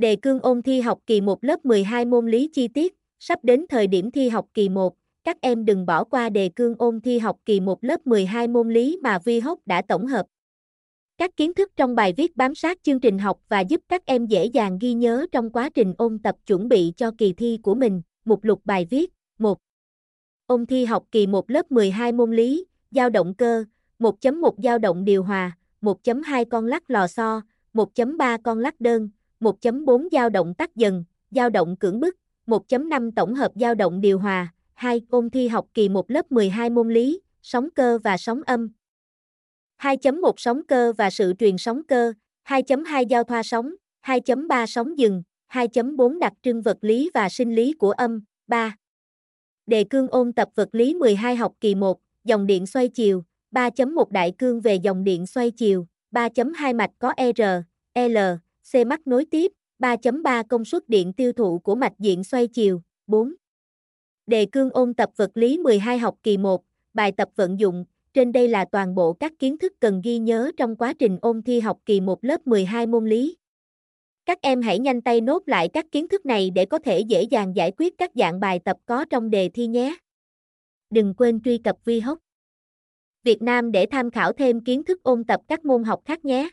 Đề cương ôn thi học kỳ 1 lớp 12 môn lý chi tiết, sắp đến thời điểm thi học kỳ 1, các em đừng bỏ qua đề cương ôn thi học kỳ 1 lớp 12 môn lý mà Vi Hốc đã tổng hợp. Các kiến thức trong bài viết bám sát chương trình học và giúp các em dễ dàng ghi nhớ trong quá trình ôn tập chuẩn bị cho kỳ thi của mình. Mục lục bài viết 1. Ôn thi học kỳ 1 lớp 12 môn lý, dao động cơ, 1.1 dao động điều hòa, 1.2 con lắc lò xo, 1.3 con lắc đơn, 1.4 dao động tắt dần, dao động cưỡng bức, 1.5 tổng hợp dao động điều hòa, 2. Ôn thi học kỳ 1 lớp 12 môn lý, sóng cơ và sóng âm. 2.1 Sóng cơ và sự truyền sóng cơ, 2.2 Giao thoa sóng, 2.3 Sóng dừng, 2.4 Đặc trưng vật lý và sinh lý của âm, 3. Đề cương ôn tập vật lý 12 học kỳ 1, dòng điện xoay chiều, 3.1 Đại cương về dòng điện xoay chiều, 3.2 Mạch có R, L, C mắc nối tiếp, 3.3 Công suất điện tiêu thụ của mạch diện xoay chiều, 4. Đề cương ôn tập vật lý 12 học kỳ 1, bài tập vận dụng, trên đây là toàn bộ các kiến thức cần ghi nhớ trong quá trình ôn thi học kỳ 1 lớp 12 môn lý. Các em hãy nhanh tay nốt lại các kiến thức này để có thể dễ dàng giải quyết các dạng bài tập có trong đề thi nhé. Đừng quên truy cập vi hốc Việt Nam để tham khảo thêm kiến thức ôn tập các môn học khác nhé.